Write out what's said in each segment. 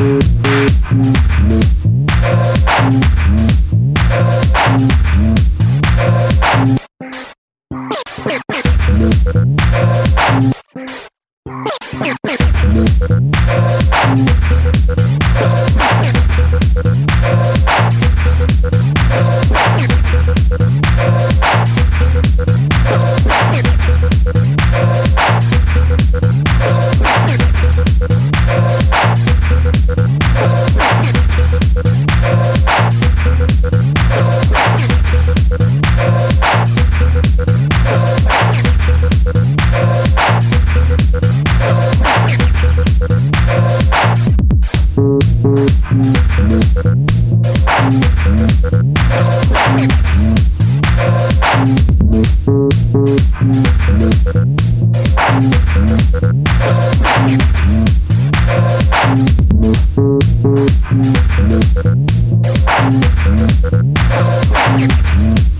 Thank you. Música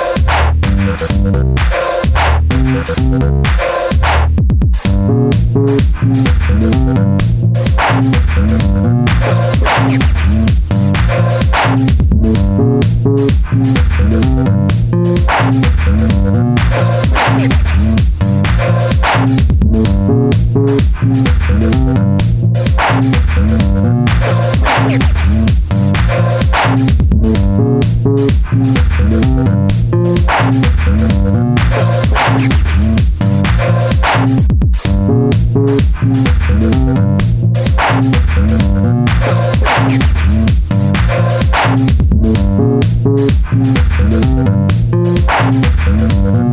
Thank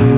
you.